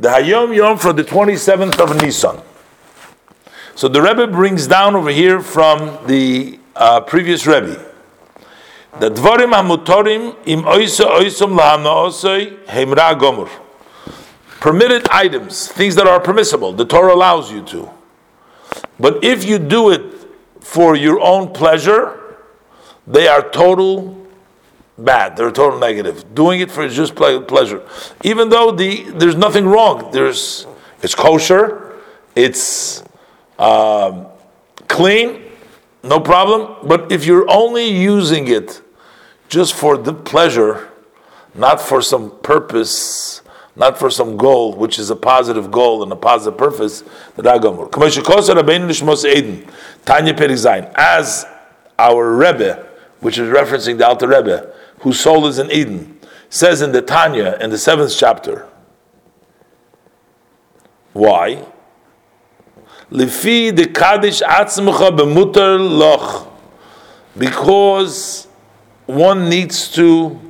the Hayom Yom for the 27th of Nisan. So the Rebbe brings down over here from the uh, previous Rebbe. The Dvarim HaMutorim im Oysa Oysam Lahanaosoi Heimra Gomur. Permitted items, things that are permissible, the Torah allows you to. But if you do it for your own pleasure, they are total bad. They're total negative. Doing it for just pleasure, even though the there's nothing wrong. There's it's kosher, it's um, clean, no problem. But if you're only using it just for the pleasure, not for some purpose, not for some goal, which is a positive goal and a positive purpose, the Dagamur. Tanya As our Rebbe, which is referencing the Alter Rebbe, whose soul is in Eden, says in the Tanya, in the seventh chapter. Why? De Kaddish loch. Because one needs to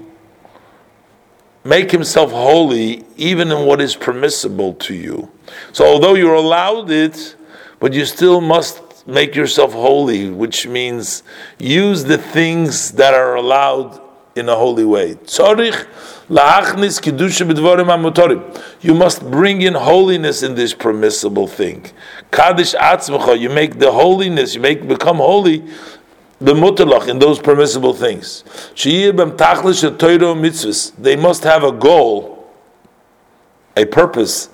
make himself holy even in what is permissible to you. So although you're allowed it, but you still must make yourself holy, which means use the things that are allowed in a holy way. You must bring in holiness in this permissible thing. Kadesh atzmecha, you make the holiness, you make become holy the mutalach in those permissible things. They must have a goal, a purpose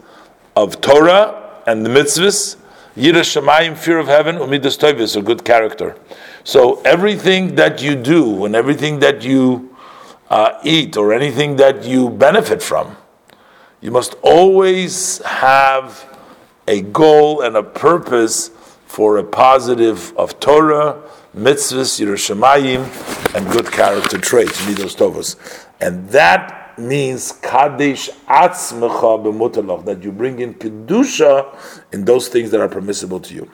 of Torah and the mitzvahs, Yira Shemayim, fear of heaven, umidas toivis, a good character. So everything that you do and everything that you uh, eat or anything that you benefit from, you must always have a goal and a purpose for a positive of Torah, mitzvahs, Yiras Shamayim, and good character traits, midos tovos. And that means kadesh atzmecha b'mutalach, that you bring in kedusha in those things that are permissible to you.